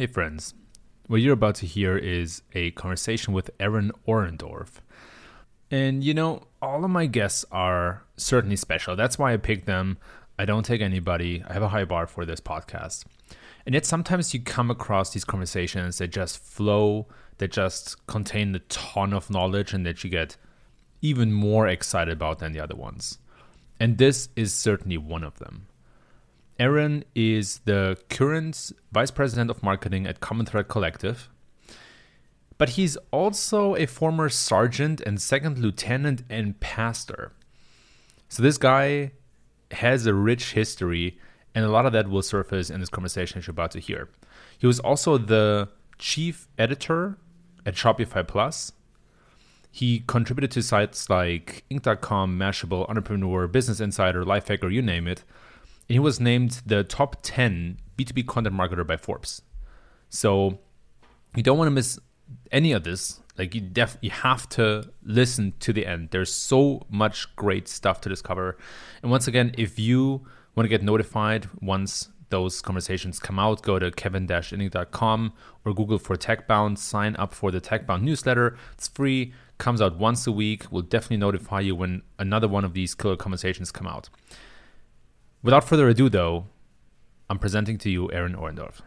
Hey, friends. What you're about to hear is a conversation with Aaron Orendorff. And you know, all of my guests are certainly special. That's why I picked them. I don't take anybody. I have a high bar for this podcast. And yet sometimes you come across these conversations that just flow, that just contain a ton of knowledge, and that you get even more excited about than the other ones. And this is certainly one of them. Aaron is the current vice president of marketing at Common Thread Collective, but he's also a former sergeant and second lieutenant and pastor. So this guy has a rich history, and a lot of that will surface in this conversation you're about to hear. He was also the chief editor at Shopify Plus. He contributed to sites like Inc.com, Mashable, Entrepreneur, Business Insider, Lifehacker, you name it and he was named the top 10 B2B content marketer by Forbes. So you don't want to miss any of this. Like you def you have to listen to the end. There's so much great stuff to discover. And once again, if you want to get notified once those conversations come out, go to kevin-indig.com or Google for TechBound, sign up for the TechBound newsletter. It's free, comes out once a week. We'll definitely notify you when another one of these killer conversations come out. Without further ado, though, I'm presenting to you Aaron Orendorff.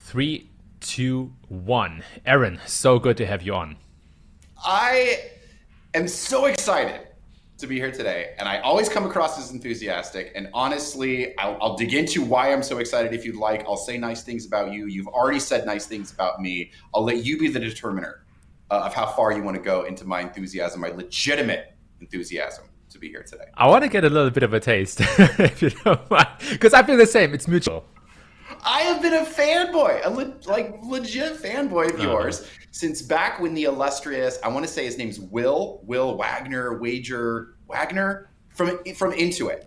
Three, two, one. Aaron, so good to have you on. I am so excited to be here today, and I always come across as enthusiastic. And honestly, I'll, I'll, dig into why I'm so excited if you'd like. I'll say nice things about you. You've already said nice things about me. I'll let you be the determiner uh, of how far you want to go into my enthusiasm, my legitimate enthusiasm to be here today. I want to get a little bit of a taste, if you don't mind, because I feel the same. It's mutual. I have been a fanboy, a le- like legit fanboy of uh-huh. yours uh-huh. since back when the illustrious, I want to say his name's Will, Will Wagner, Wager Wagner from from Intuit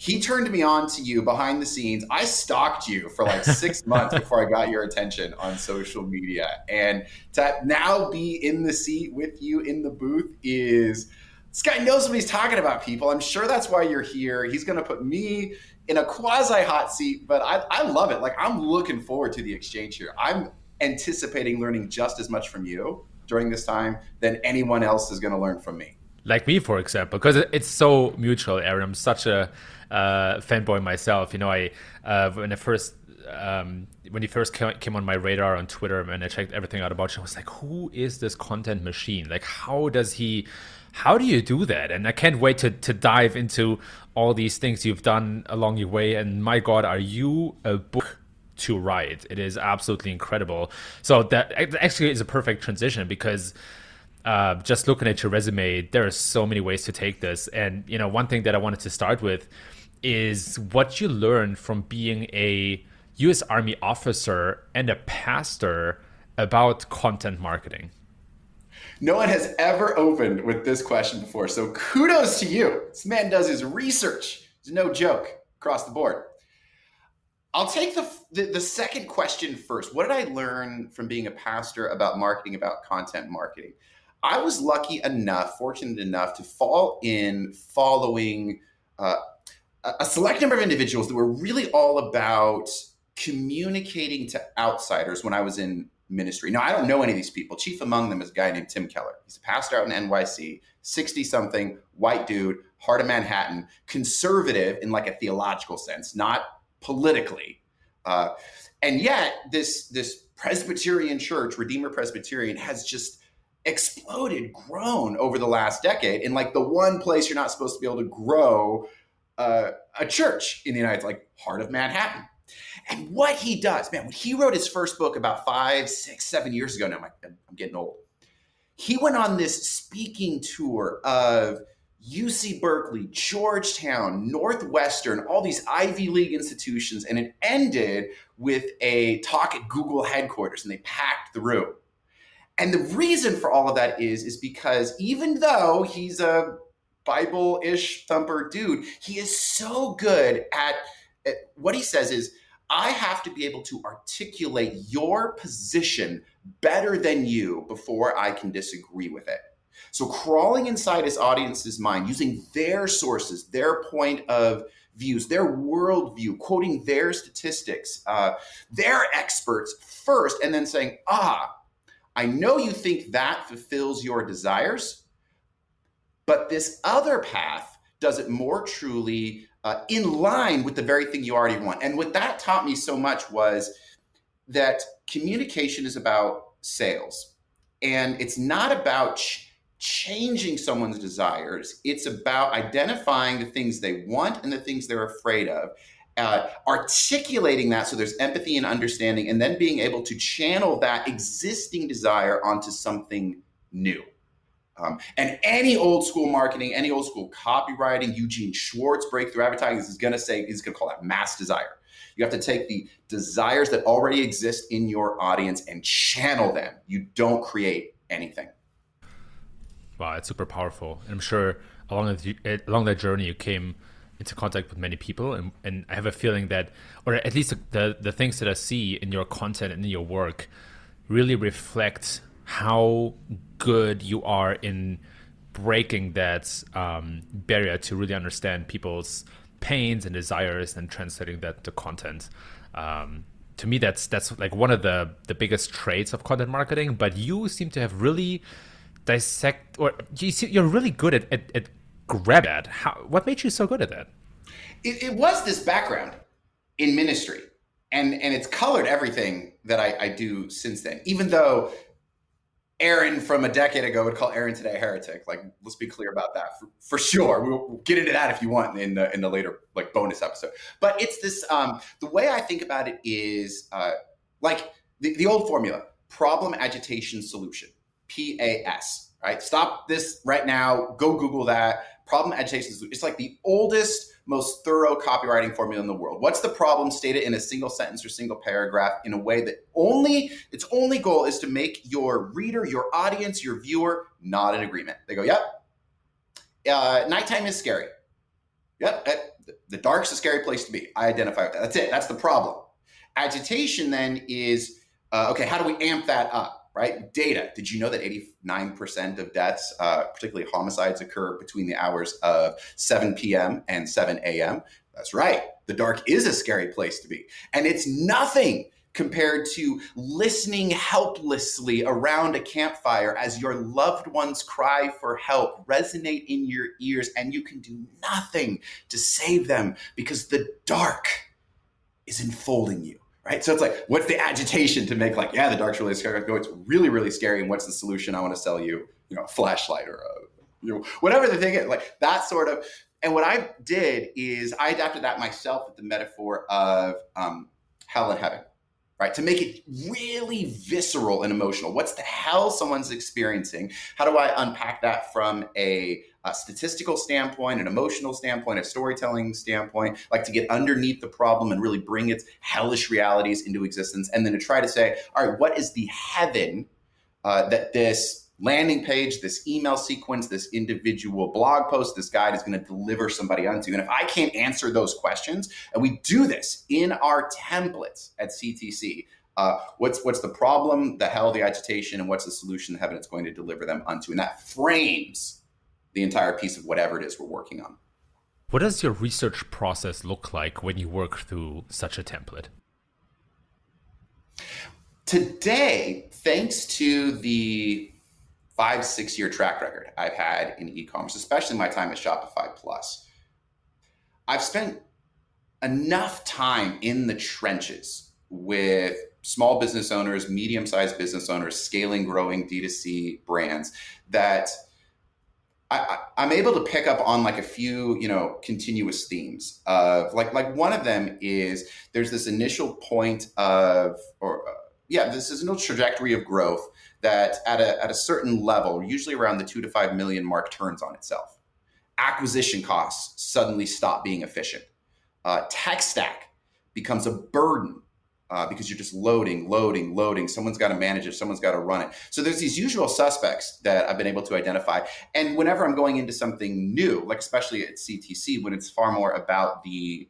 he turned me on to you behind the scenes. I stalked you for like six months before I got your attention on social media. And to now be in the seat with you in the booth is this guy knows what he's talking about, people. I'm sure that's why you're here. He's going to put me in a quasi hot seat, but I, I love it. Like, I'm looking forward to the exchange here. I'm anticipating learning just as much from you during this time than anyone else is going to learn from me. Like me, for example, because it's so mutual, Aaron. I'm such a uh, fanboy myself. You know, I uh, when I first um, when he first came on my radar on Twitter and I checked everything out about him, I was like, who is this content machine? Like, how does he? How do you do that? And I can't wait to to dive into all these things you've done along your way. And my God, are you a book? to write it is absolutely incredible so that actually is a perfect transition because uh, just looking at your resume, there are so many ways to take this. And you know, one thing that I wanted to start with is what you learned from being a US Army officer and a pastor about content marketing? No one has ever opened with this question before. So kudos to you. This man does his research. It's no joke across the board. I'll take the, the, the second question first. What did I learn from being a pastor about marketing, about content marketing? I was lucky enough, fortunate enough to fall in following uh, a select number of individuals that were really all about communicating to outsiders when I was in ministry. Now, I don't know any of these people. Chief among them is a guy named Tim Keller. He's a pastor out in NYC, 60 something, white dude, heart of Manhattan, conservative in like a theological sense, not politically. Uh, and yet, this, this Presbyterian church, Redeemer Presbyterian, has just exploded, grown over the last decade in like the one place you're not supposed to be able to grow uh, a church in the United States, like heart of Manhattan. And what he does, man, when he wrote his first book about five, six, seven years ago, now I'm, I'm getting old. He went on this speaking tour of UC Berkeley, Georgetown, Northwestern, all these Ivy League institutions, and it ended with a talk at Google headquarters, and they packed the room. And the reason for all of that is, is because even though he's a Bible ish thumper dude. He is so good at, at, what he says is, I have to be able to articulate your position better than you before I can disagree with it. So, crawling inside his audience's mind, using their sources, their point of views, their worldview, quoting their statistics, uh, their experts first, and then saying, ah, I know you think that fulfills your desires, but this other path does it more truly uh, in line with the very thing you already want. And what that taught me so much was that communication is about sales and it's not about ch- changing someone's desires it's about identifying the things they want and the things they're afraid of uh, articulating that so there's empathy and understanding and then being able to channel that existing desire onto something new um, and any old school marketing any old school copywriting eugene schwartz breakthrough advertising is going to say he's going to call that mass desire you have to take the desires that already exist in your audience and channel them. You don't create anything. Wow, it's super powerful. And I'm sure along the, along that journey, you came into contact with many people, and, and I have a feeling that, or at least the the things that I see in your content and in your work, really reflect how good you are in breaking that um, barrier to really understand people's pains and desires and translating that to content. Um, to me, that's that's like one of the the biggest traits of content marketing. But you seem to have really dissect, or you see, you're really good at, at, at grab at. How what made you so good at that? It, it was this background in ministry, and and it's colored everything that I, I do since then. Even though Aaron from a decade ago would call Aaron today a heretic. Like, let's be clear about that for, for sure. We'll, we'll, get into that if you want in the in the later like bonus episode. But it's this. Um, the way I think about it is uh, like the, the old formula: problem, agitation, solution. PAS. Right. Stop this right now. Go Google that. Problem, agitation. Is it's like the oldest most thorough copywriting formula in the world. What's the problem? stated in a single sentence or single paragraph in a way that only its only goal is to make your reader, your audience, your viewer not in agreement. They go, "Yep, uh, nighttime is scary. Yep, the dark's a scary place to be. I identify with that. That's it. That's the problem. Agitation then is uh, okay. How do we amp that up? Right? Data. Did you know that 89% of deaths, uh, particularly homicides, occur between the hours of 7 p.m. and 7 a.m.? That's right. The dark is a scary place to be. And it's nothing compared to listening helplessly around a campfire as your loved ones cry for help resonate in your ears and you can do nothing to save them because the dark is enfolding you right? So it's like, what's the agitation to make like, yeah, the dark's really scary. Go, it's really, really scary. And what's the solution? I want to sell you, you know, a flashlight or a, you know, whatever the thing is. Like that sort of. And what I did is I adapted that myself with the metaphor of um, hell and heaven, right? To make it really visceral and emotional. What's the hell someone's experiencing? How do I unpack that from a a statistical standpoint, an emotional standpoint, a storytelling standpoint, like to get underneath the problem and really bring its hellish realities into existence, and then to try to say, all right, what is the heaven uh, that this landing page, this email sequence, this individual blog post, this guide is going to deliver somebody onto. And if I can't answer those questions, and we do this in our templates at CTC, uh, what's what's the problem, the hell, the agitation, and what's the solution, the heaven it's going to deliver them unto, and that frames the entire piece of whatever it is we're working on. What does your research process look like when you work through such a template? Today, thanks to the five, six year track record I've had in e commerce, especially my time at Shopify Plus, I've spent enough time in the trenches with small business owners, medium sized business owners, scaling, growing D2C brands that I, am able to pick up on like a few, you know, continuous themes of like like one of them is there's this initial point of or uh, yeah, this is a trajectory of growth that at a at a certain level, usually around the two to five million mark, turns on itself. Acquisition costs suddenly stop being efficient. Uh, tech stack becomes a burden uh, because you're just loading, loading, loading. Someone's got to manage it, someone's got to run it. So there's these usual suspects that I've been able to identify. And whenever I'm going into something new, like especially at CTC, when it's far more about the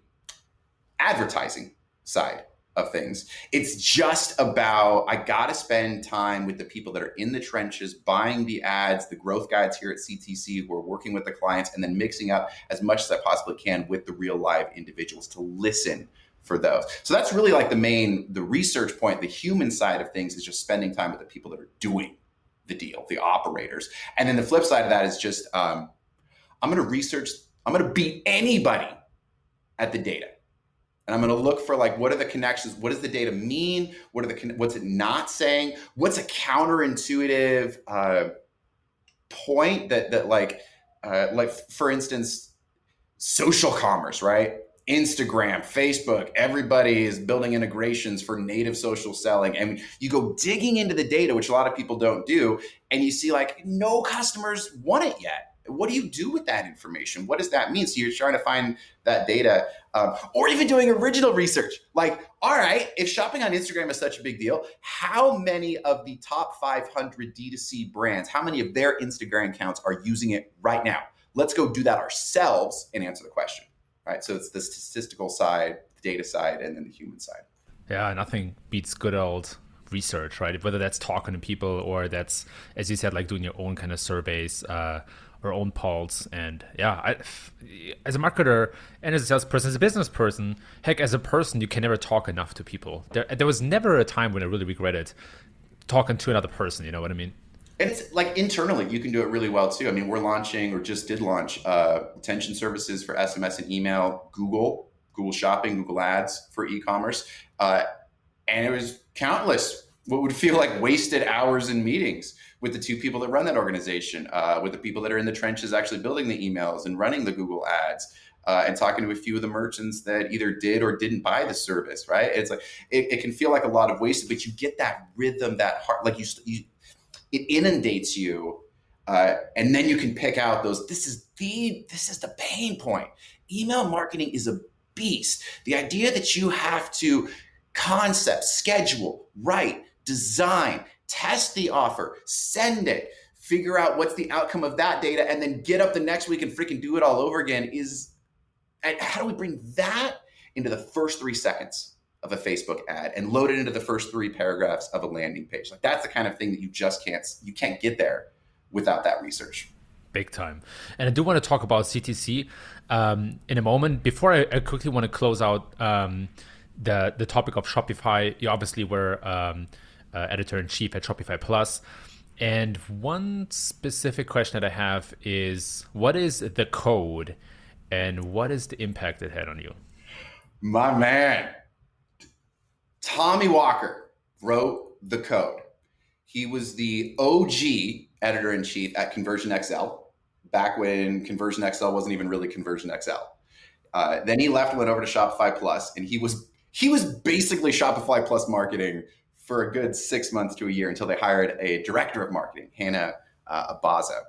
advertising side of things. It's just about I got to spend time with the people that are in the trenches, buying the ads, the growth guides here at CTC who are working with the clients, and then mixing up as much as I possibly can with the real live individuals to listen for those. So that's really like the main the research point. The human side of things is just spending time with the people that are doing the deal, the operators, and then the flip side of that is just um, I'm going to research. I'm going to beat anybody at the data and I'm going to look for like what are the connections? What does the data mean? What are the what's it not saying? What's a counterintuitive uh, point that that like uh, like for instance, social commerce, right? Instagram, Facebook, everybody is building integrations for native social selling. And you go digging into the data, which a lot of people don't do, and you see like no customers want it yet what do you do with that information? What does that mean? So you're trying to find that data, um, or even doing original research. Like, all right, if shopping on Instagram is such a big deal, how many of the top 500 D2C brands, how many of their Instagram accounts are using it right now? Let's go do that ourselves and answer the question. Right. So it's the statistical side, the data side, and then the human side. Yeah, nothing beats good old research, right? Whether that's talking to people or that's, as you said, like doing your own kind of surveys. Uh, our own pulse. And yeah, I, as a marketer and as a salesperson, as a business person, heck, as a person, you can never talk enough to people. There, there was never a time when I really regretted talking to another person. You know what I mean? And it's like internally, you can do it really well too. I mean, we're launching or just did launch uh, attention services for SMS and email, Google, Google Shopping, Google Ads for e-commerce, uh, and it was countless what would feel like wasted hours in meetings with the two people that run that organization, uh, with the people that are in the trenches actually building the emails and running the Google ads. Uh, and talking to a few of the merchants that either did or didn't buy the service, right? It's like it, it can feel like a lot of wasted, but you get that rhythm, that heart, like you, you it inundates you, uh, and then you can pick out those. This is the this is the pain point. Email marketing is a beast. The idea that you have to concept, schedule, write, design, test the offer, send it, figure out what's the outcome of that data, and then get up the next week and freaking do it all over again is how do we bring that into the first three seconds of a Facebook ad and load it into the first three paragraphs of a landing page? Like that's the kind of thing that you just can't you can't get there without that research. Big time. And I do want to talk about CTC um, in a moment. Before I, I, quickly want to close out um, the the topic of Shopify. You obviously were um, uh, editor in chief at Shopify Plus. And one specific question that I have is what is the code and what is the impact it had on you? My man, Tommy Walker wrote the code. He was the OG editor in chief at Conversion XL back when Conversion XL wasn't even really Conversion XL. Uh, then he left went over to Shopify Plus, and he was he was basically Shopify Plus marketing for a good six months to a year until they hired a director of marketing, Hana uh, Abaza.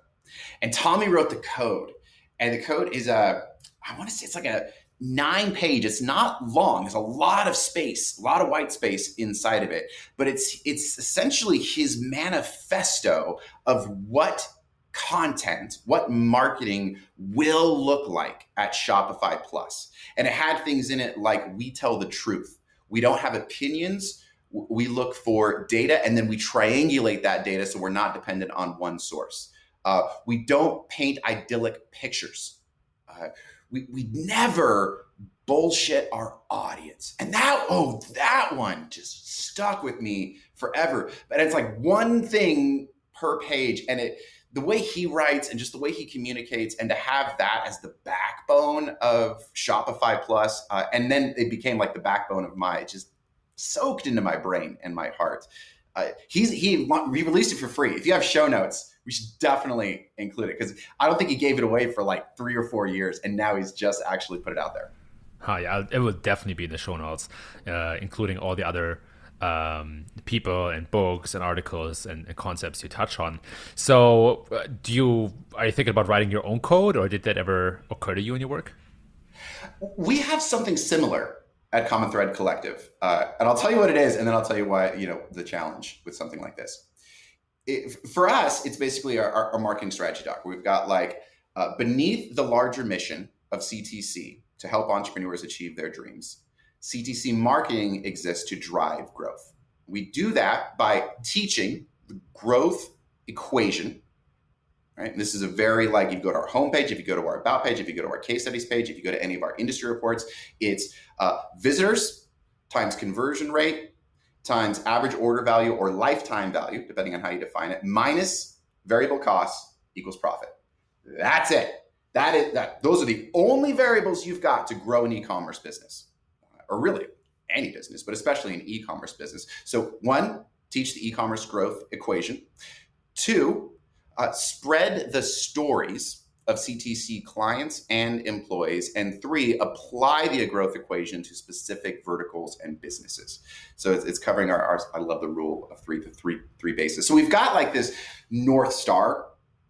And Tommy wrote the code. And the code is a, I want to say it's like a nine page. It's not long. There's a lot of space, a lot of white space inside of it. But it's it's essentially his manifesto of what content, what marketing will look like at Shopify Plus. And it had things in it like we tell the truth. We don't have opinions we look for data and then we triangulate that data so we're not dependent on one source. Uh, we don't paint idyllic pictures. Uh, we, we never bullshit our audience. And that, oh, that one just stuck with me forever. But it's like one thing per page. And it, the way he writes and just the way he communicates and to have that as the backbone of Shopify Plus, uh, and then it became like the backbone of my just soaked into my brain and my heart. Uh, he's he he released it for free. If you have show notes, we should definitely include it because I don't think he gave it away for like three or four years, and now he's just actually put it out there. Huh, yeah, it will definitely be in the show notes, uh, including all the other um, people and books and articles and, and, concepts you touch on. So, uh, do you are you thinking about writing your own code, or did that ever occur to you in your work? We have something similar at Common Thread Collective. Uh, and I'll tell you what it is, and then I'll tell you why, you know, the challenge with something like this. It, for us, it's basically our, our, marketing strategy doc. We've got like uh, beneath the larger mission of CTC to help entrepreneurs achieve their dreams, CTC marketing exists to drive growth. We do that by teaching the growth equation. Right? And this is a very like if you go to our homepage, if you go to our about page, if you go to our case studies page, if you go to any of our industry reports, it's uh, visitors times conversion rate times average order value or lifetime value, depending on how you define it, minus variable costs equals profit. That's it. That is that. Those are the only variables you've got to grow an e-commerce business, or really any business, but especially an e-commerce business. So one, teach the e-commerce growth equation. Two, uh, spread the stories of CTC clients and employees. And three, apply the growth equation to specific verticals and businesses. So it's, it's covering our, our, I love the rule of three, the three, three bases. So we've got like this North Star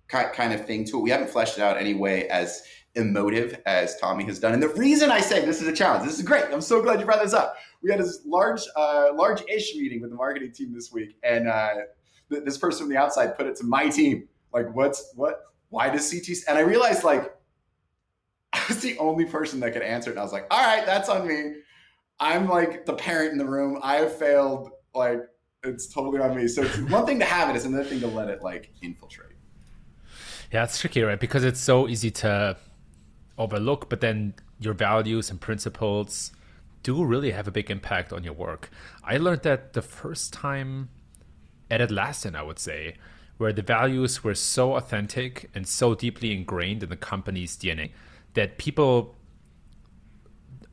kind of thing to it. We haven't fleshed it out anyway as emotive as Tommy has done. And the reason I say this is a challenge, this is great. I'm so glad you brought this up. We had this large, uh, large-ish meeting with the marketing team this week, and uh, th- this person from the outside put it to my team, like, "What's what? Why does CTC?" And I realized like I was the only person that could answer it. And I was like, "All right, that's on me. I'm like the parent in the room. I have failed. Like, it's totally on me." So it's one thing to have it; it's another thing to let it like infiltrate. Yeah, it's tricky, right? Because it's so easy to overlook, but then your values and principles do really have a big impact on your work. I learned that the first time at Atlassian, I would say, where the values were so authentic and so deeply ingrained in the company's DNA that people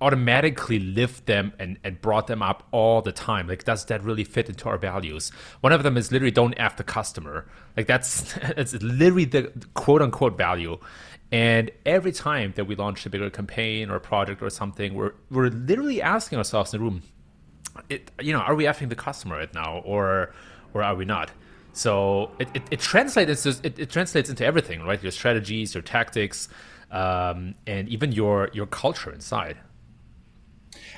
automatically lived them and, and brought them up all the time. Like, does that really fit into our values? One of them is literally don't F the customer. Like, that's, that's literally the quote unquote value. And every time that we launch a bigger campaign or a project or something, we're, we're literally asking ourselves in the room, it, you know, are we effing the customer right now or, or are we not? So it, it, it translates it, it translates into everything, right? Your strategies, your tactics, um, and even your your culture inside.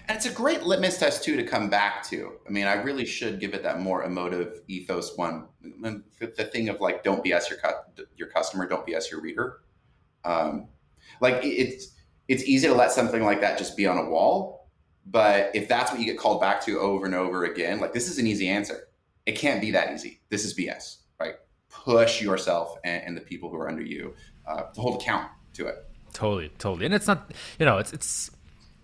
And it's a great litmus test too to come back to. I mean, I really should give it that more emotive ethos one. The thing of like, don't BS your your customer, don't BS your reader. Um, like it's it's easy to let something like that just be on a wall, but if that's what you get called back to over and over again, like this is an easy answer. It can't be that easy. This is BS, right? Push yourself and, and the people who are under you uh, to hold account to it. Totally, totally. And it's not, you know, it's it's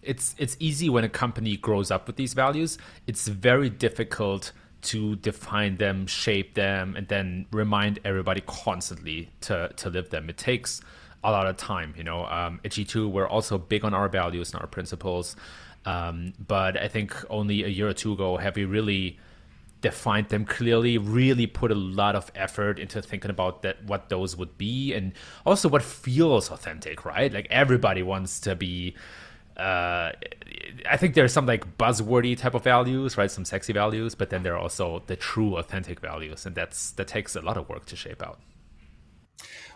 it's it's easy when a company grows up with these values. It's very difficult to define them, shape them, and then remind everybody constantly to to live them. It takes a lot of time. You know, um, at G2, we're also big on our values and our principles. Um, but I think only a year or two ago have we really defined them clearly really put a lot of effort into thinking about that what those would be and also what feels authentic right like everybody wants to be uh, I think there's some like buzzwordy type of values, right? Some sexy values, but then there are also the true authentic values, and that's that takes a lot of work to shape out.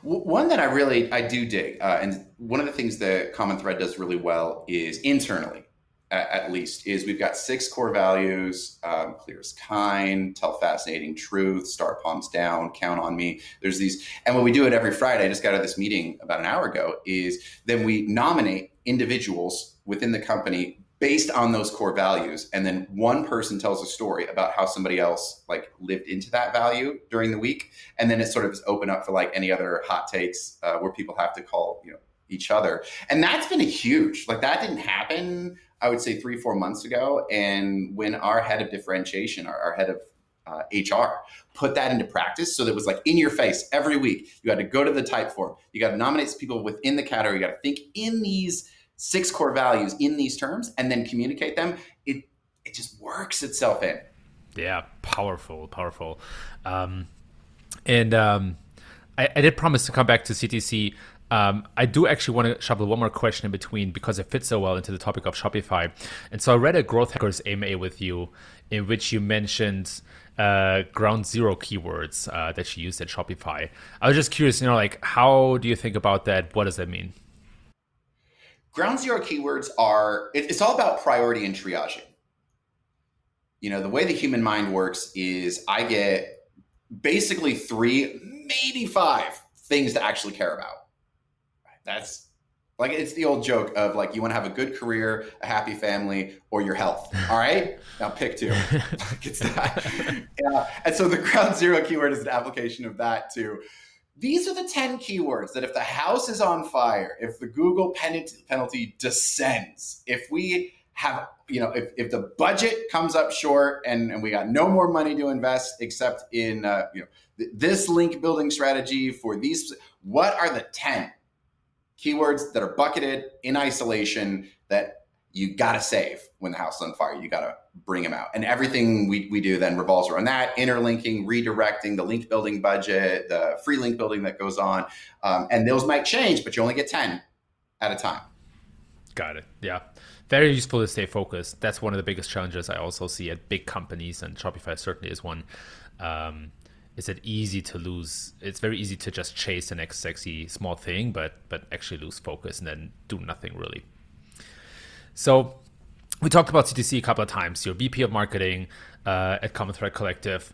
One that I really I do dig, uh, and one of the things that Common Thread does really well is internally, at, at least, is we've got six core values: um, clear as kind, tell fascinating truth, start palms down, count on me. There's these, and when we do it every Friday, I just got out of this meeting about an hour ago. Is then we nominate individuals within the company based on those core values and then one person tells a story about how somebody else like lived into that value during the week and then it sort of is open up for like any other hot takes uh, where people have to call you know each other and that's been a huge like that didn't happen i would say three four months ago and when our head of differentiation our, our head of uh, HR, put that into practice. So that was like in your face every week. You had to go to the type form, You got to nominate people within the category. You got to think in these six core values in these terms and then communicate them. It it just works itself in. Yeah, powerful, powerful. Um, and um, I, I did promise to come back to CTC um, I do actually want to shuffle one more question in between because it fits so well into the topic of Shopify. And so I read a Growth Hackers AMA with you in which you mentioned uh, ground zero keywords uh, that you used at Shopify. I was just curious, you know, like how do you think about that? What does that mean? Ground zero keywords are, it's all about priority and triaging. You know, the way the human mind works is I get basically three, maybe five things to actually care about that's Like it's the old joke of like you want to have a good career, a happy family, or your health. All right, now pick two. it's that. Yeah. And so the ground zero keyword is an application of that too. These are the 10 keywords that if the house is on fire, if the Google penalty descends, if we have, you know, if, if the budget comes up short and, and we got no more money to invest except in, uh, you know, th- this link building strategy for these, what are the 10 keywords that are bucketed in isolation that you got to save when the house is on fire. You got to bring them out. And everything we, we do then revolves around that interlinking, redirecting, the link building budget, the free link building that goes on. Um, and those might change, but you only get 10 at a time. Got it. Yeah. Very useful to stay focused. That's one of the biggest challenges I also see at big companies, and Shopify certainly is one. Um, is it easy to lose? It's very easy to just chase the next sexy small thing, but but actually lose focus and then do nothing really. So we talked about CTC a couple of times. Your VP of marketing uh, at Common Thread Collective,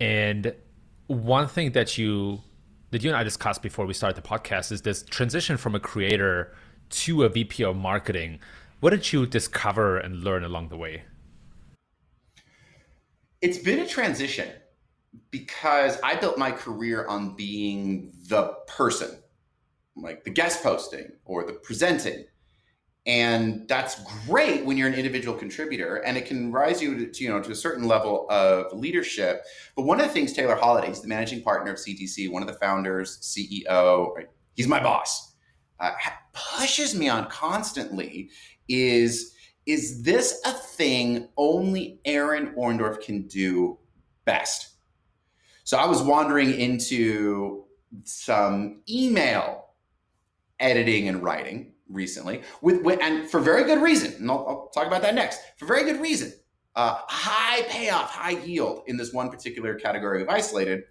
and one thing that you that you and I discussed before we started the podcast is this transition from a creator to a VP of marketing. What did you discover and learn along the way? It's been a transition because I built my career on being the person, like the guest posting or the presenting. And that's great when you're an individual contributor and it can rise you to, you know to a certain level of leadership. But one of the things taylor holiday is the managing partner of ctc one of the founders ceo right? he's my boss. Uh, pushes me on constantly is is this a thing only aaron orendorff can do best so i was wandering into some email editing and writing recently with, with, and for very good reason and I'll, I'll, talk about that next for very good reason. Uh, high payoff high yield in this one particular category we've isolated.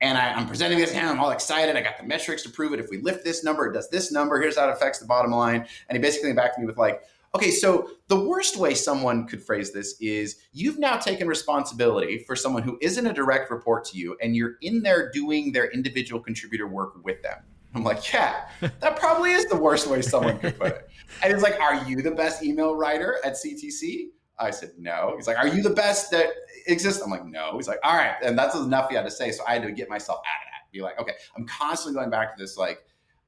And I, am presenting this him i'm all excited. I got the metrics to prove it. If we lift this number it does this number. Here's how it affects the bottom line. And he basically came back to me with like okay so the worst way someone could phrase this is you've now taken responsibility for someone who isn't a direct report to you and you're in there doing their individual contributor work with them I'm like, yeah, that probably is the worst way someone could put it. And he's like, are you the best email writer at CTC? I said, no. He's like, are you the best that exists? I'm like, no. He's like, all right. And that's enough he had to say. So I had to get myself out of that. Be like, okay, I'm constantly going back to this, like,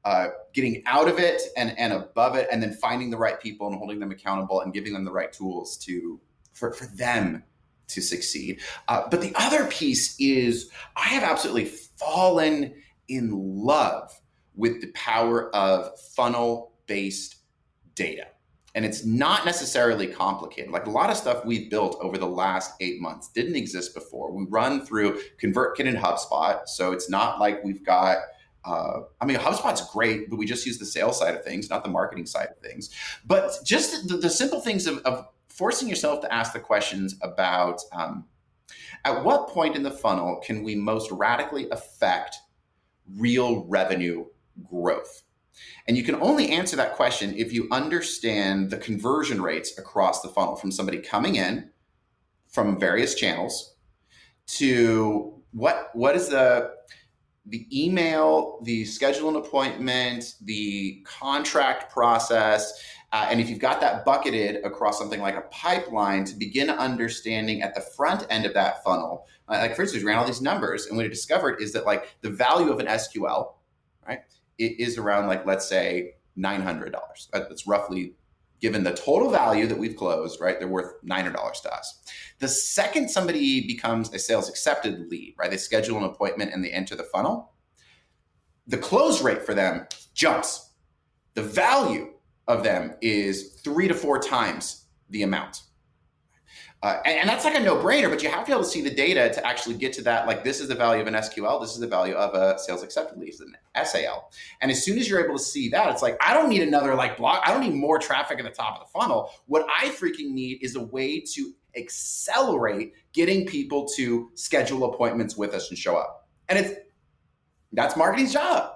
uh, getting out of it and, and above it, and then finding the right people and holding them accountable and giving them the right tools to for, for them to succeed. Uh, but the other piece is I have absolutely fallen in love with the power of funnel based data. And it's not necessarily complicated. Like a lot of stuff we've built over the last eight months didn't exist before. We run through ConvertKit and HubSpot. So it's not like we've got uh, I mean, HubSpot's great, but we just use the sales side of things, not the marketing side of things. But just the, the simple things of, of, forcing yourself to ask the questions about um, at what point in the funnel can we most radically affect real revenue growth? And you can only answer that question if you understand the conversion rates across the funnel from somebody coming in from various channels to what what is the the email, the schedule an appointment, the contract process, uh, and if you've got that bucketed across something like a pipeline to begin understanding at the front end of that funnel, uh, like for instance, we ran all these numbers, and what we discovered is that like the value of an SQL, right, it is around like let's say nine hundred dollars. That's roughly given the total value that we've closed, right? They're worth nine hundred dollars to us. The second somebody becomes a sales accepted lead, right? They schedule an appointment and they enter the funnel. The close rate for them jumps. The value of them is three to four times the amount. Uh, and, and, that's like a no-brainer, but you have to be able to see the data to actually get to that. Like this is the value of an SQL, this is the value of a sales accepted lead, an SAL. And as soon as you're able to see that, it's like I don't need another like block. I don't need more traffic at the top of the funnel. What I freaking need is a way to accelerate getting people to schedule appointments with us and show up. And it's that's marketing's job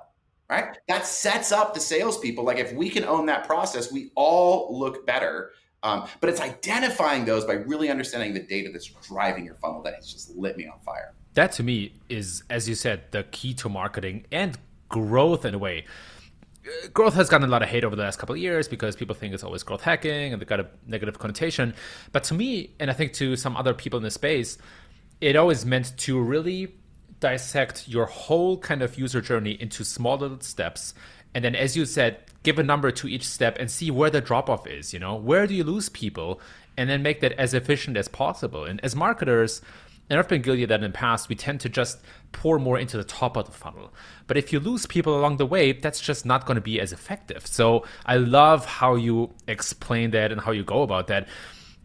right? That sets up the salespeople. Like if we can own that process, we all look better um, but it's identifying those by really understanding the data that's driving your funnel that has just lit me on fire. That to me is, as you said, the key to marketing and growth in a way. growth has gotten a lot of hate over the last couple of years because people think it's always growth hacking and they got a negative connotation. But to me, and I think to some other people in the space, it always meant to really dissect your whole kind of user journey into small little steps. And then, as you said, give a number to each step and see where the drop off is. You know, where do you lose people? And then make that as efficient as possible. And as marketers, and I've been guilty of that in the past, we tend to just pour more into the top of the funnel. But if you lose people along the way, that's just not going to be as effective. So I love how you explain that and how you go about that.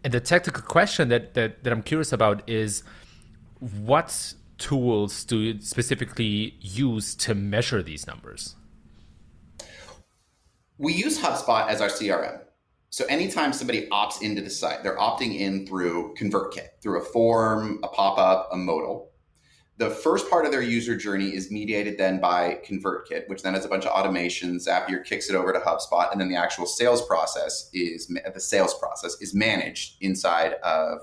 And the technical question that, that, that I'm curious about is what tools do you specifically use to measure these numbers? We use HubSpot as our CRM. So anytime somebody opts into the site, they're opting in through ConvertKit, through a form, a pop-up, a modal. The first part of their user journey is mediated then by ConvertKit, which then has a bunch of automations. Zapier kicks it over to HubSpot, and then the actual sales process is the sales process is managed inside of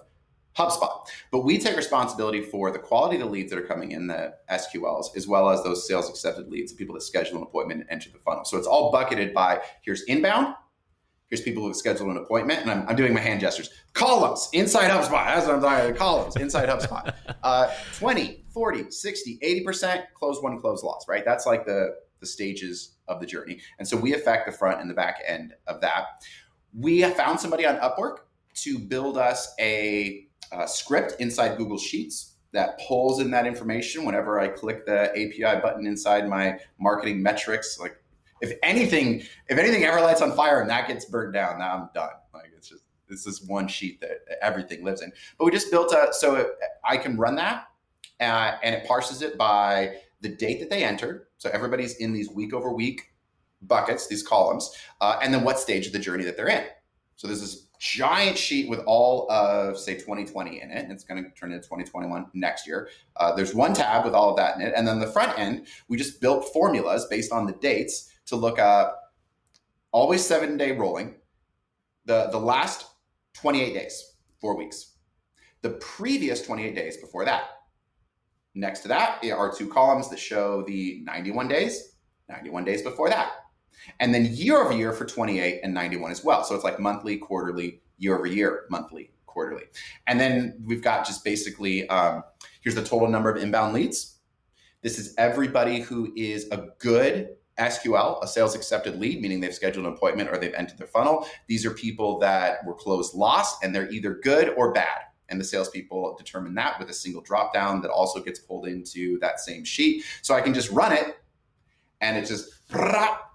HubSpot. But we take responsibility for the quality of the leads that are coming in, the SQLs, as well as those sales accepted leads, the people that schedule an appointment and enter the funnel. So it's all bucketed by here's inbound, here's people who have scheduled an appointment, and I'm, I'm doing my hand gestures. Columns inside HubSpot. That's what I'm talking Columns inside HubSpot. Uh, 20, 40, 60, 80%, close one, close loss, right? That's like the, the stages of the journey. And so we affect the front and the back end of that. We found somebody on Upwork to build us a uh, script inside Google Sheets that pulls in that information whenever I click the API button inside my marketing metrics. Like if anything, if anything ever lights on fire and that gets burned down, now I'm done. Like it's just this is one sheet that everything lives in. But we just built a so it, I can run that, uh, and it parses it by the date that they entered. So everybody's in these week over week buckets, these columns, uh, and then what stage of the journey that they're in. So this is giant sheet with all of say 2020 in it. It's going to turn into 2021 next year. Uh, there's one tab with all of that in it, and then the front end we just built formulas based on the dates to look up always seven day rolling, the the last 28 days, four weeks, the previous 28 days before that. Next to that are two columns that show the 91 days, 91 days before that and then year over year for 28 and 91 as well. So it's like monthly, quarterly, year over year, monthly, quarterly. And then we've got just basically um, here's the total number of inbound leads. This is everybody who is a good SQL, a sales accepted lead, meaning they've scheduled an appointment or they've entered their funnel. These are people that were closed lost and they're either good or bad. And the salespeople determine that with a single drop down that also gets pulled into that same sheet. So I can just run it and it just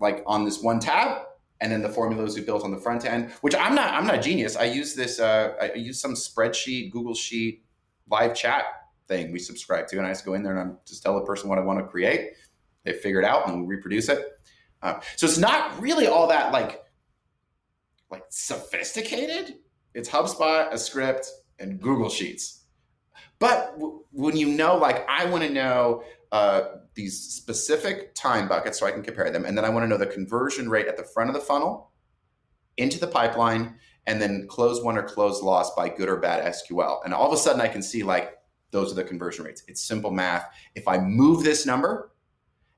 like on this one tab and then the formulas we built on the front end which i'm not i'm not a genius. I use this uh, i use some spreadsheet google sheet live chat thing we subscribe to and i just go in there and i just tell the person what i want to create. They figure it out and we reproduce it. Uh, so it's not really all that like like sophisticated. It's hubspot a script and google sheets. But w- when you know like i want to know uh, these specific time buckets so I can compare them. And then I want to know the conversion rate at the front of the funnel into the pipeline and then close one or close loss by good or bad SQL. And all of a sudden I can see like those are the conversion rates. It's simple math. If I move this number,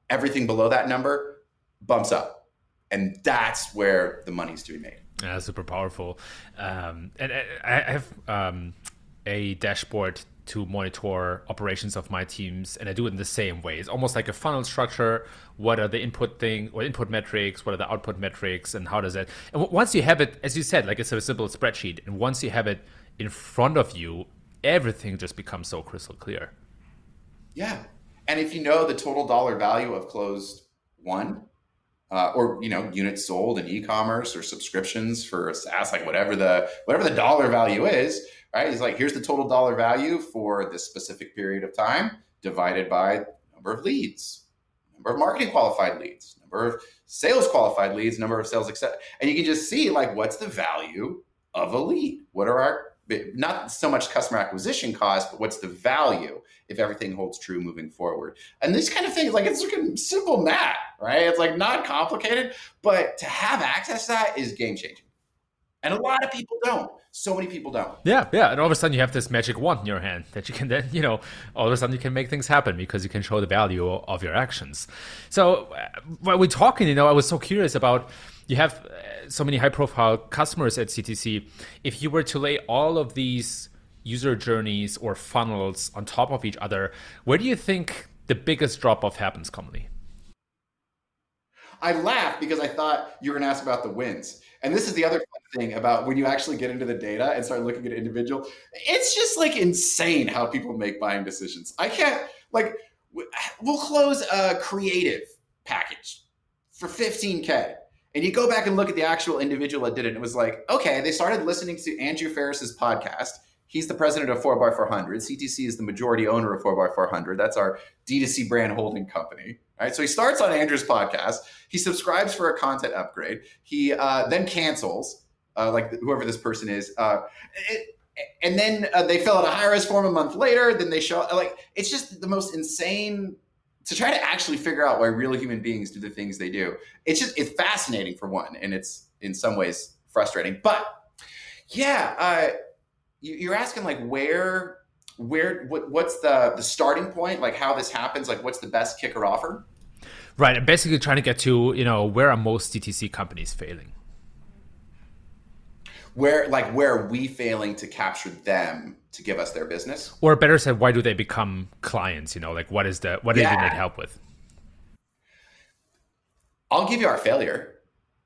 everything below that number bumps up. And that's where the money's to be made. Yeah, super powerful. Um, and I have um, a dashboard to monitor operations of my teams and I do it in the same way. It's almost like a funnel structure. What are the input thing or input metrics? What are the output metrics and how does that? and once you have it, as you said, like it's a simple spreadsheet, and once you have it in front of you, everything just becomes so crystal clear. Yeah. And if you know the total dollar value of closed one, uh, or you know units sold in e-commerce or subscriptions for SaaS, like whatever the whatever the dollar value is, right? He's like, here's the total dollar value for this specific period of time divided by number of leads, number of marketing qualified leads, number of sales qualified leads, number of sales accept, and you can just see like what's the value of a lead? What are our not so much customer acquisition cost, but what's the value if everything holds true moving forward? And these kind of things, like it's looking simple math, right? It's like not complicated, but to have access to that is game changing. And a lot of people don't. So many people don't. Yeah, yeah. And all of a sudden you have this magic wand in your hand that you can then, you know, all of a sudden you can make things happen because you can show the value of your actions. So uh, while we're talking, you know, I was so curious about you have uh, so many high profile customers at CTC. If you were to lay all of these user journeys or funnels on top of each other, where do you think the biggest drop off happens commonly? I laughed because I thought you were going to ask about the wins. And this is the other thing about when you actually get into the data and start looking at individual. It's just like insane how people make buying decisions. I can't like we'll close a creative package for 15k. And you go back and look at the actual individual that did it, and it was like, okay, they started listening to Andrew Faris's podcast He's the president of 4x400. CTC is the majority owner of 4x400. That's our D2C brand holding company. So he starts on Andrew's podcast. He subscribes for a content upgrade. He uh, then cancels, uh, like whoever this person is. Uh, it, and then uh, they fill out a high res form a month later. Then they show like it's just the most insane to try to actually figure out why real human beings do the things they do. It's just it's fascinating for one, and it's in some ways frustrating. But yeah, uh, you're asking like where where what, what's the the starting point like how this happens like what's the best kicker offer right i'm basically trying to get to you know where are most dtc companies failing? Where like where are we failing to capture them to give us their business? Or better said why do they become clients you know? Like what is the what yeah. do they need help with? I'll give you our failure.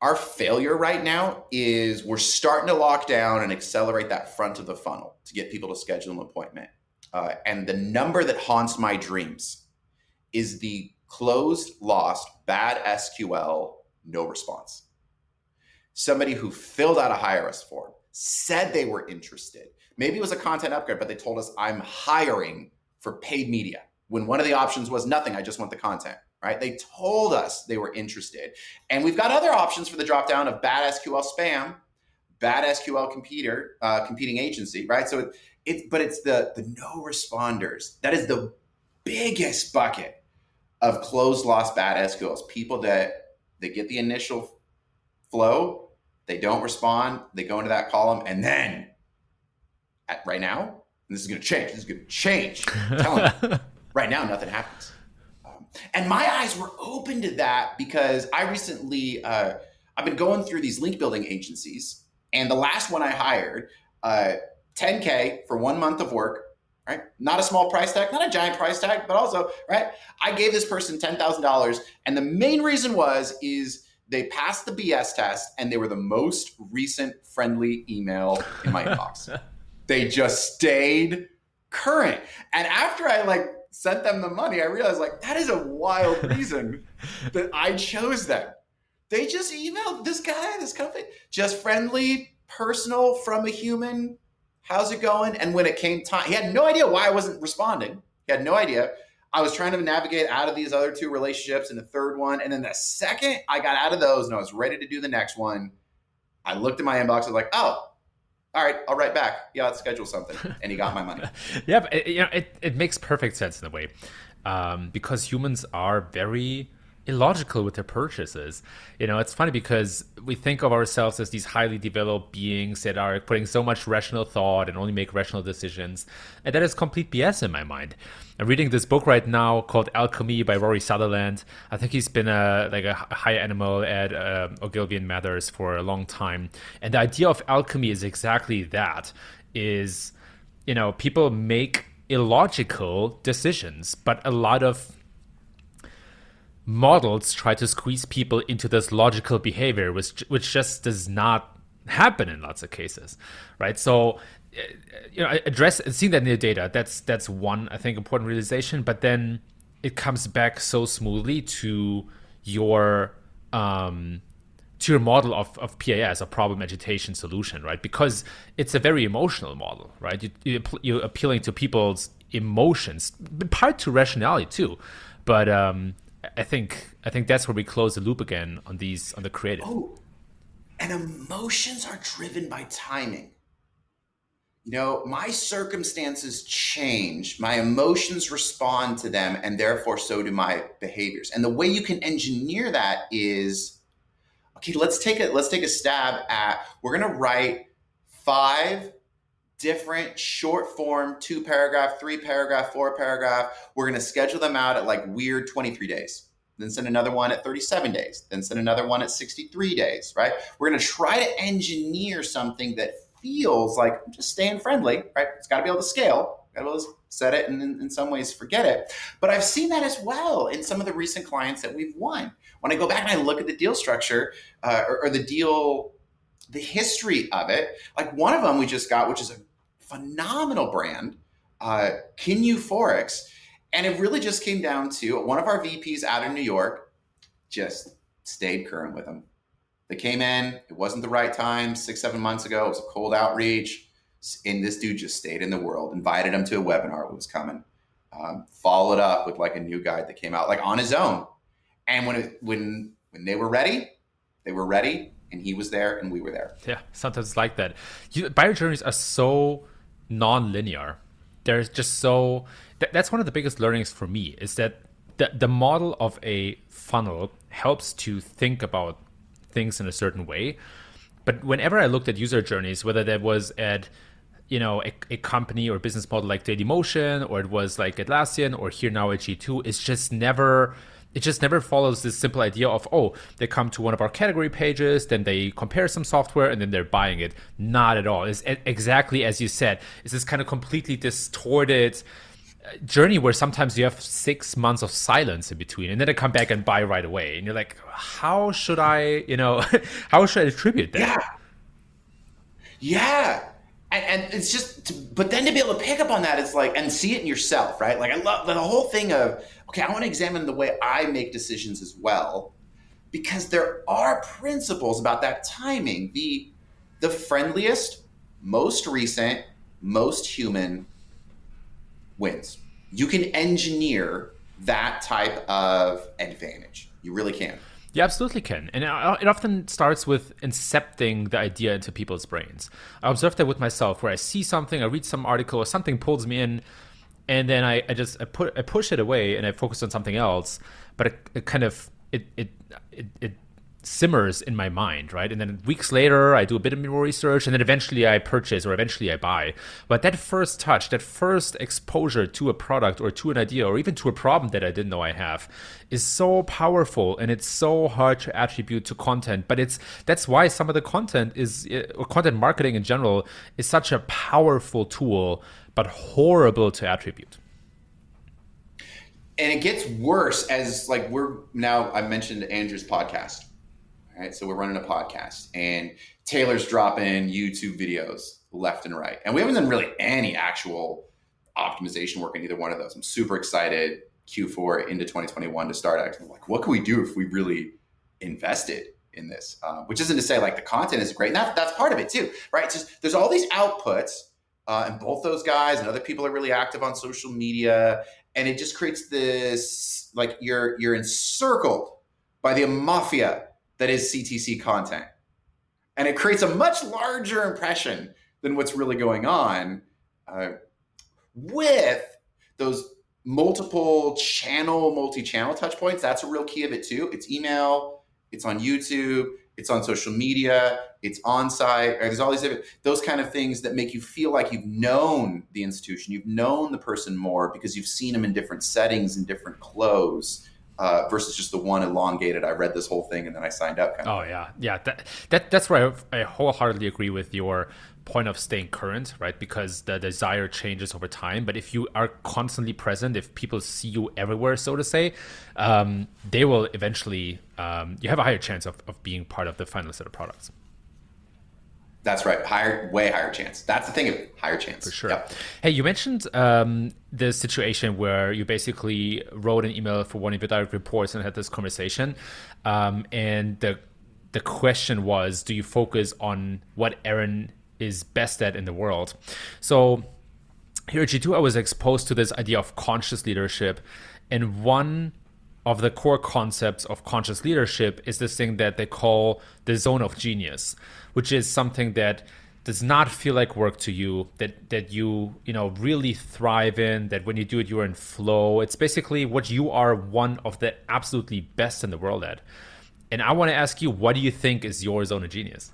Our failure right now is we're starting to lock down and accelerate that front of the funnel to get people to schedule an appointment. Uh, and the number that haunts my dreams is the closed, lost, bad SQL, no response. Somebody who filled out a hire us form, said they were interested. Maybe it was a content upgrade, but they told us, I'm hiring for paid media. When one of the options was nothing, I just want the content right? They told us they were interested. And we've got other options for the dropdown of bad SQL spam, bad SQL competer, uh, competing agency, right? So it's, it, but it's the the no responders. That is the biggest bucket of closed lost bad SQLs. People that they get the initial flow, they don't respond, they go into that column, and then at, right now, this is going to change. This is going to change. right now, nothing happens. And my eyes were open to that because I recently, uh, I've been going through these link building agencies, and the last one I hired, uh, 10K for one month of work, right? Not a small price tag, not a giant price tag, but also, right? I gave this person $10,000. And the main reason was, is they passed the BS test and they were the most recent friendly email in my inbox. They just stayed current. And after I like sent them the money, I realized like that is a wild reason that I chose them. They just emailed this guy, this company, just friendly, personal from a human. How's it going? And when it came time, he had no idea why I wasn't responding. He had no idea. I was trying to navigate out of these other two relationships and the third one. And then the second I got out of those and I was ready to do the next one, I looked at my inbox. I was like, oh, all right, I'll write back. Yeah, let's schedule something. And he got my money. yeah, it, you know, it, it makes perfect sense in a way um, because humans are very illogical with their purchases. You know, it's funny because we think of ourselves as these highly developed beings that are putting so much rational thought and only make rational decisions. And that is complete BS in my mind. I'm reading this book right now called Alchemy by Rory Sutherland. I think he's been a like a high animal at uh, Ogilvy and Mathers for a long time. And the idea of alchemy is exactly that is you know, people make illogical decisions, but a lot of models try to squeeze people into this logical behavior, which which just does not happen in lots of cases, right? So, uh, you know, address seeing that in the data. That's that's one I think important realization. But then it comes back so smoothly to your um, to your model of, of PAS, a problem agitation solution, right? Because it's a very emotional model, right? You, you, you're appealing to people's emotions, part to rationality too, but um, I think I think that's where we close the loop again on these on the creative. Oh, and emotions are driven by timing. You know, my circumstances change, my emotions respond to them, and therefore so do my behaviors. And the way you can engineer that is okay, let's take it. Let's take a stab at. We're gonna write five different short form, two paragraph, three paragraph, four paragraph. We're gonna schedule them out at like weird 23 days. Then send another one at 37 days. Then send another one at 63 days. Right? We're gonna try to engineer something that feels like just staying friendly. Right? It's got to be able to scale. Got to be able to set it and in, in some ways forget it. But I've seen that as well in some of the recent clients that we've won. When I go back and I look at the deal structure uh, or, or the deal, the history of it, like one of them we just got, which is a phenomenal brand, uh, Forex. And it really just came down to one of our VPs out in New York just stayed current with them. They came in, it wasn't the right time six, seven months ago. It was a cold outreach and this dude just stayed in the world. Invited him to a webinar that was coming. Um, followed up with like a new guide that came out like on his own. And when it, when when they were ready, they were ready, and he was there, and we were there. Yeah, sometimes it's like that. You, buyer journeys are so non-linear. There's just so that, that's one of the biggest learnings for me is that the the model of a funnel helps to think about things in a certain way. But whenever I looked at user journeys, whether that was at you know a, a, company or business model like Dailymotion or it was like Atlassian or here now at G2 it's just never it just never follows this simple idea of oh they come to one of our category pages then they compare some software and then they're buying it. Not at all. It's exactly as you said. It's this kind of completely distorted uh, journey where sometimes you have six months of silence in between and then they come back and buy right away and you're like how should i you know how should i attribute that? Yeah. Yeah and, and it's just, to, but then to be able to pick up on that, it's like, and see it in yourself, right? Like I love the whole thing of, okay, I want to examine the way I make decisions as well, because there are principles about that timing. The the friendliest, most recent, most human wins. You can engineer that type of advantage. You really can. You absolutely can. And uh, it often starts with incepting the idea into people's brains. I observe that with myself where I see something, I read some article, or something pulls me in, and then I, I just I put I push it away and I focus on something else. But it, it kind of it, it it it simmers in my mind, right? And then weeks later, I do a bit of more research, and then eventually I purchase or eventually I buy. But that first touch, that first exposure to a product or to an idea or even to a problem that I didn't know I have, is so powerful, and it's so hard to attribute to content. But it's that's why some of the content is uh, or content marketing in general is such a powerful tool, but horrible to attribute and it gets worse as like we're now i mentioned andrew's podcast right? So we're running a podcast, and Taylor's dropping YouTube videos left and right, and we haven't done really any actual optimization work in either one of those. I'm super excited Q4 into 2021 to start actually like, what can we do if we really invested in this? Uh, which isn't to say like the content is great, and that, that's part of it too, right? It's just there's all these outputs. Uh, and both those guys and other people are really active on social media and it just creates this like you're you're encircled by the mafia that is CTC content. And it creates a much larger impression than what's really going on uh, with those multiple channel, multi channel touch points. That's a real key of it too. It's email, it's on YouTube, it's on social media, it's on site. There's all these different, those kind of things that make you feel like you've known the institution, you've known the person more because you've seen them in different settings and different clothes uh, versus just the one elongated. I read this whole thing and then I signed up. Kind of. Oh yeah, yeah. That, that that's where I, I wholeheartedly agree with your point of staying current, right? Because the desire changes over time. But if you are constantly present, if people see you everywhere, so to say, um, they will eventually. Um, you have a higher chance of, of being part of the final set of products. That's right. Higher, way higher chance. That's the thing of higher chance. For sure. Yep. Hey, you mentioned um, the situation where you basically wrote an email for one of your direct reports and had this conversation. Um, and the the question was, do you focus on what Aaron is best at in the world? So here at G2, I was exposed to this idea of conscious leadership. And one of the core concepts of conscious leadership is this thing that they call the zone of genius, which is something that does not feel like work to you that that you you know really thrive in that when you do it you're in flow it's basically what you are one of the absolutely best in the world at and I want to ask you, what do you think is your zone of genius?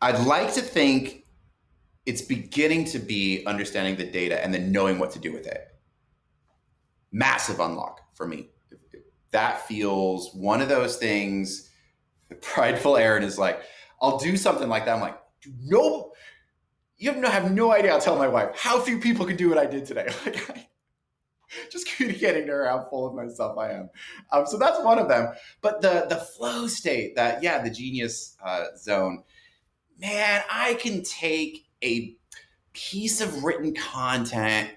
I'd like to think it's beginning to be understanding the data and then knowing what to do with it. Massive unlock for me. That feels one of those things. Prideful Aaron is like, I'll do something like that. I'm like, no, you have no, have no idea. I'll tell my wife how few people can do what I did today. Like, I, just communicating to her how full of myself I am. Um, so that's one of them. But the the flow state, that yeah, the genius uh, zone, man, I can take a piece of written content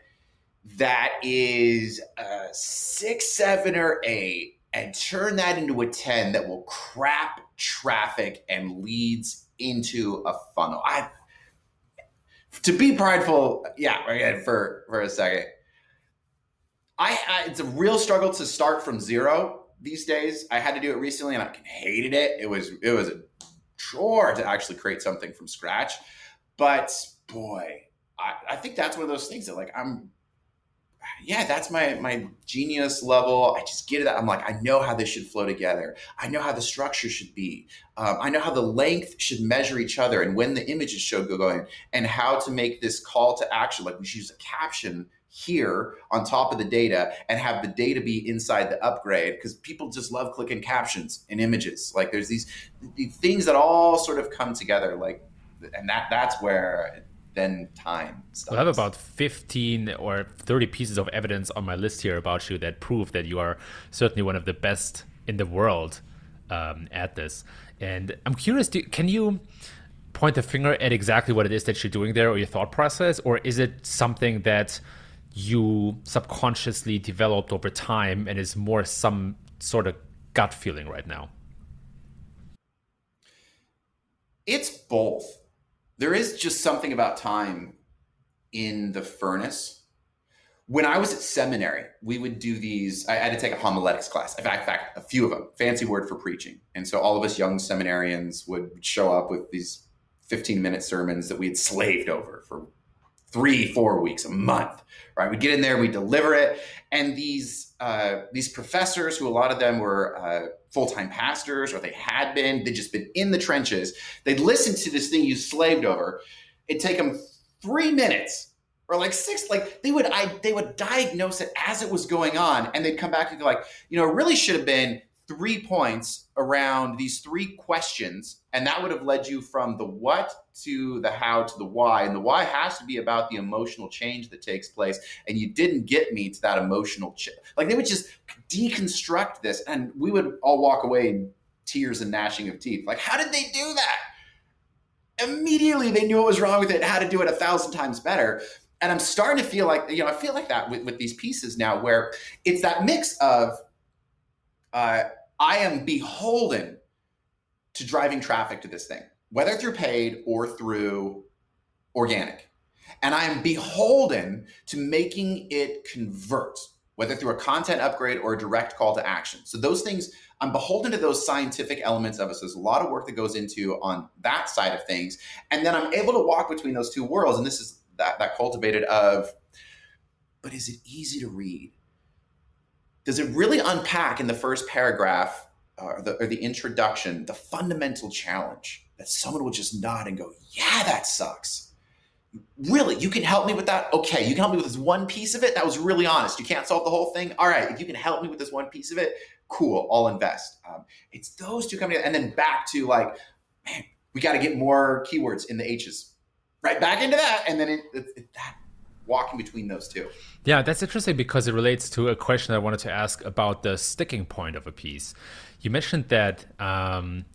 that is a six, seven, or eight, and turn that into a ten that will crap traffic and leads into a funnel. I to be prideful, yeah, for for a second I, I, it's a real struggle to start from zero these days. I had to do it recently, and I hated it. It was it was a chore to actually create something from scratch. But boy, I, I think that's one of those things that like I'm yeah, that's my my genius level. I just get it. I'm like, I know how this should flow together. I know how the structure should be. Um, I know how the length should measure each other, and when the images should go going, and how to make this call to action. Like we should use a caption here on top of the data and have the data be inside the upgrade because people just love clicking captions and images like there's these, these things that all sort of come together like and that that's where then time stops. I have about 15 or 30 pieces of evidence on my list here about you that prove that you are certainly one of the best in the world um, at this. And I'm curious, do, can you point the finger at exactly what it is that you're doing there or your thought process? Or is it something that you subconsciously developed over time and is more some sort of gut feeling right now? It's both. There is just something about time in the furnace. When I was at seminary, we would do these. I had to take a homiletics class. In fact, in fact, a few of them, fancy word for preaching. And so all of us young seminarians would show up with these 15 minute sermons that we had slaved over for three, four weeks, a month, right? We get in there, we deliver it, and these uh, these professors, who a lot of them were uh, full time pastors or they had been, they'd just been in the trenches. They'd listen to this thing you slaved over. It'd take them three minutes or like six like they would i they would diagnose it as it was going on and they'd come back and go like you know it really should have been three points around these three questions, and that would have led you from the what to the how to the why. And the why has to be about the emotional change that takes place. And you didn't get me to that emotional change. Like they would just deconstruct this, and we would all walk away in tears and gnashing of teeth. Like, how did they do that? Immediately, they knew what was wrong with it, how to do it a thousand times better. And I'm starting to feel like, you know, I feel like that with, with these pieces now, where it's that mix of uh, I am beholden to driving traffic to this thing, whether through paid or through organic. And I am beholden to making it convert, whether through a content upgrade or a direct call to action. So those things, I'm beholden to those scientific elements of it. So there's a lot of work that goes into on that side of things. And then I'm able to walk between those two worlds. And this is that, that cultivated of, but is it easy to read? Does it really unpack in the first paragraph uh, or, the, or the introduction the fundamental challenge that someone will just nod and go, yeah, that sucks. Really, you can help me with that? Okay, you can help me with this one piece of it. That was really honest. You can't solve the whole thing. All right, if you can help me with this one piece of it, cool, I'll invest. Um, it's those two coming together. And then back to like, man, we got to get more keywords in the H's. Right back into that. And then it, it, it, that walking between those two. Yeah, that's interesting because it relates to a question I wanted to ask about the sticking point of a piece. You mentioned that um,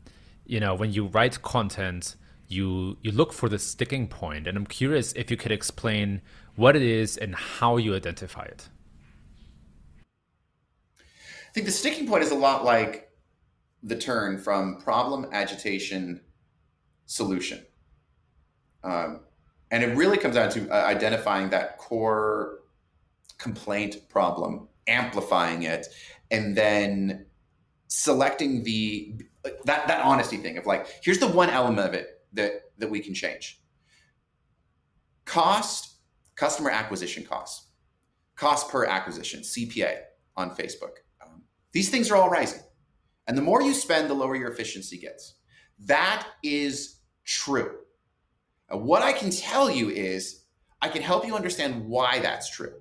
you know when you write content, you you look for the sticking point, and I'm curious if you could explain what it is and how you identify it. I think the sticking point is a lot like the turn from problem, agitation, solution. Um, and it really comes down to uh, identifying that core complaint problem, amplifying it, and then selecting the that that honesty thing of like, here's the one element of it that that we can change. Cost, customer acquisition costs, cost per acquisition, CPA on Facebook. These things are all rising. And the more you spend, the lower your efficiency gets. That is true. Now, what I can tell you is I can help you understand why that's true.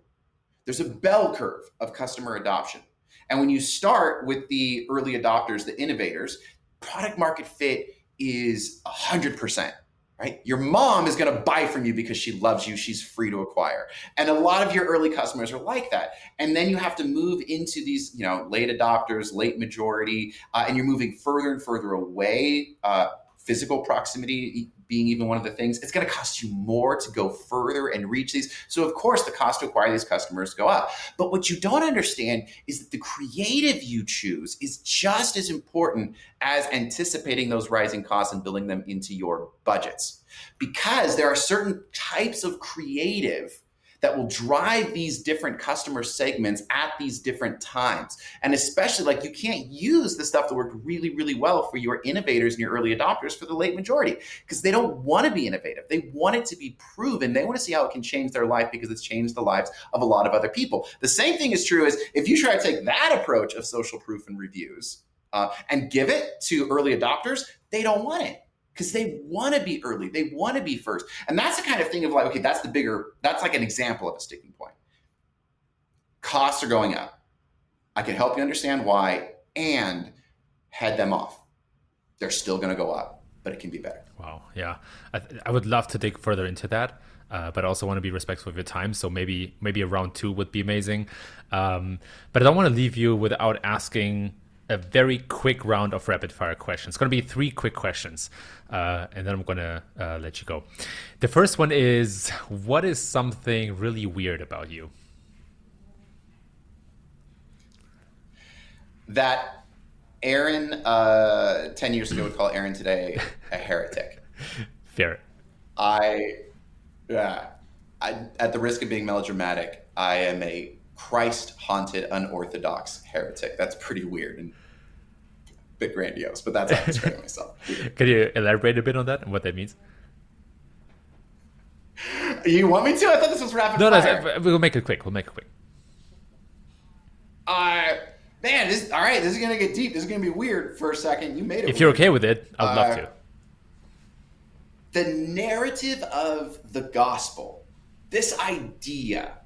There's a bell curve of customer adoption. And when you start with the early adopters, the innovators, product market fit is 100% right? Your mom is going to buy from you because she loves you. She's free to acquire. And a lot of your early customers are like that. And then you have to move into these, you know, late adopters, late majority, uh, and you're moving further and further away. Uh, physical proximity being even one of the things, it's going to cost you more to go further and reach these. So, of course, the cost to acquire these customers go up. But what you don't understand is that the creative you choose is just as important as anticipating those rising costs and building them into your budgets. Because there are certain types of creative that will drive these different customer segments at these different times. And especially like you can't use the stuff that worked really, really well for your innovators and your early adopters for the late majority because they don't want to be innovative. They want it to be proven. They want to see how it can change their life because it's changed the lives of a lot of other people. The same thing is true as if you try to take that approach of social proof and reviews uh, and give it to early adopters, they don't want it because they want to be early. They want to be first. And that's the kind of thing of like, okay, that's the bigger, that's like an example of a sticking point. Costs are going up. I can help you understand why and head them off. They're still going to go up, but it can be better. Wow. Yeah. I, I would love to dig further into that. Uh, but I also want to be respectful of your time. So maybe maybe a round two would be amazing. Um, but I don't want to leave you without asking a very quick round of rapid fire questions. It's going to be three quick questions, uh, and then I'm going to uh, let you go. The first one is What is something really weird about you? That Aaron, uh, 10 years ago, would call Aaron today a heretic. Fair. I, yeah, I, at the risk of being melodramatic, I am a Christ haunted, unorthodox heretic. That's pretty weird and a bit grandiose, but that's how I describe myself. Could you elaborate a bit on that and what that means? You want me to? I thought this was rapid no, fire. No, we'll make it quick. We'll make it quick. Uh, man, this all right. This is gonna get deep. This is gonna be weird for a second. You made it. If weird. you're okay with it, I'd uh, love to. The narrative of the gospel, this idea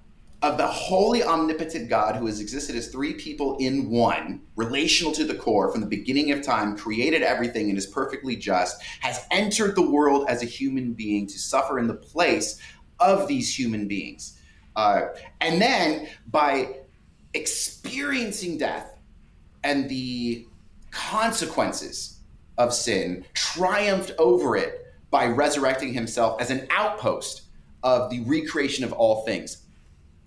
of the holy omnipotent God who has existed as three people in one, relational to the core from the beginning of time, created everything and is perfectly just, has entered the world as a human being to suffer in the place of these human beings. Uh, and then by experiencing death and the consequences of sin, triumphed over it by resurrecting himself as an outpost of the recreation of all things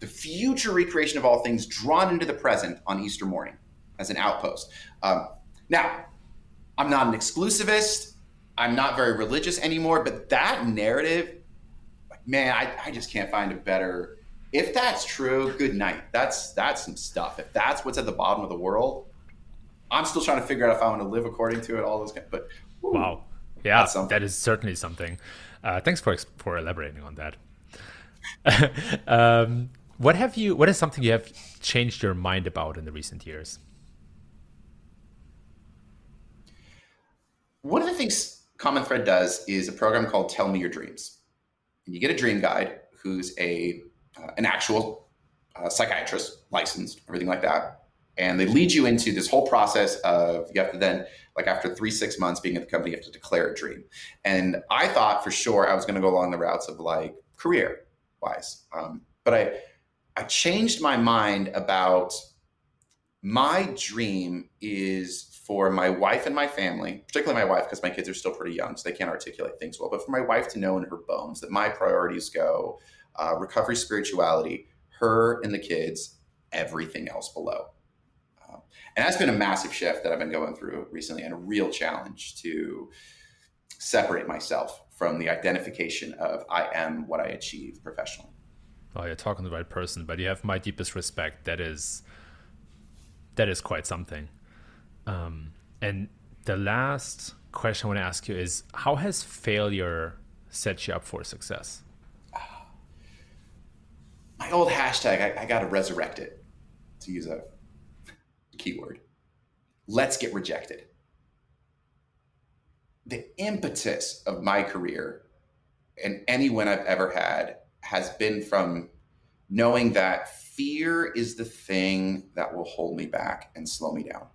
the future recreation of all things drawn into the present on Easter morning as an outpost. Um, now, I'm not an exclusivist. I'm not very religious anymore, but that narrative, man, I, I just can't find a better. If that's true, good night. That's that's some stuff. If that's what's at the bottom of the world, I'm still trying to figure out if I want to live according to it. All those, but whew, wow, yeah, that is certainly something. Uh, thanks for for elaborating on that. um, what have you? What is something you have changed your mind about in the recent years? One of the things Common Thread does is a program called Tell Me Your Dreams, and you get a dream guide who's a uh, an actual uh, psychiatrist, licensed, everything like that, and they lead you into this whole process of you have to then like after three six months being at the company you have to declare a dream and i thought for sure i was going to go along the routes of like career wise um, but i I changed my mind about my dream is for my wife and my family, particularly my wife, because my kids are still pretty young, so they can't articulate things well, but for my wife to know in her bones that my priorities go uh, recovery, spirituality, her and the kids, everything else below. Uh, and that's been a massive shift that I've been going through recently and a real challenge to separate myself from the identification of I am what I achieve professionally. Oh, you're talking to the right person, but you have my deepest respect. That is, that is quite something. Um, and the last question I want to ask you is: How has failure set you up for success? My old hashtag, I, I got to resurrect it, to use a keyword. let's get rejected. The impetus of my career and any win I've ever had has been from knowing that fear is the thing that will hold me back and slow me down.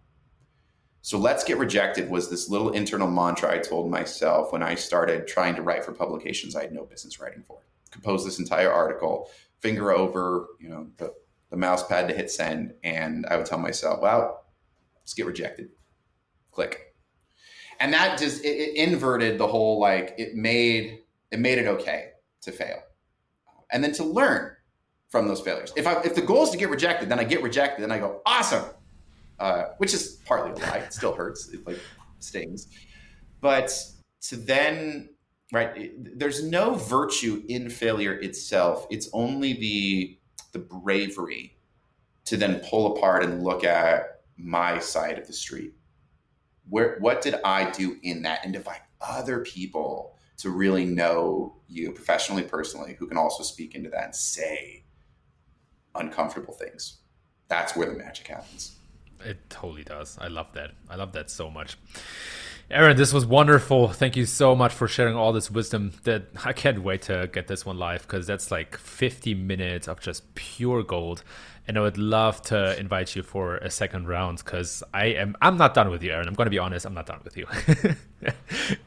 So let's get rejected was this little internal mantra I told myself when I started trying to write for publications I had no business writing for. Compose this entire article, finger over, you know, the, the mouse pad to hit send, and I would tell myself, "Well, let's get rejected." Click, and that just it, it inverted the whole like it made it made it okay to fail, and then to learn from those failures. If I if the goal is to get rejected, then I get rejected, and I go awesome, uh, which is partly a lie. It still hurts, it like stings, but to then right, there's no virtue in failure itself. It's only the the bravery to then pull apart and look at my side of the street. Where what did I do in that, and invite other people to really know you professionally, personally, who can also speak into that and say uncomfortable things. That's where the magic happens. It totally does. I love that. I love that so much. Aaron, this was wonderful. Thank you so much for sharing all this wisdom. That I can't wait to get this one live because that's like 50 minutes of just pure gold. And I would love to invite you for a second round because I am I'm not done with you, Aaron. I'm going to be honest. I'm not done with you.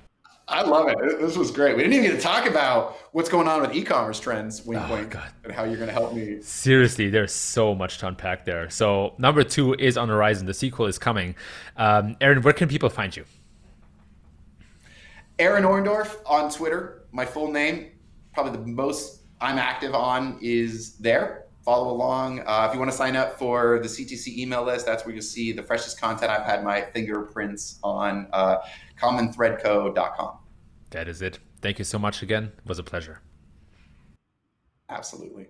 I love it. This was great. We didn't even get to talk about what's going on with e-commerce trends, wink, oh, wink, God. and how you're going to help me. Seriously, there's so much to unpack there. So number two is on the horizon. The sequel is coming. Um, Aaron, where can people find you? Aaron Orendorff on Twitter. My full name, probably the most I'm active on, is there. Follow along. Uh, if you want to sign up for the CTC email list, that's where you'll see the freshest content. I've had my fingerprints on uh, commonthreadco.com. That is it. Thank you so much again. It was a pleasure. Absolutely.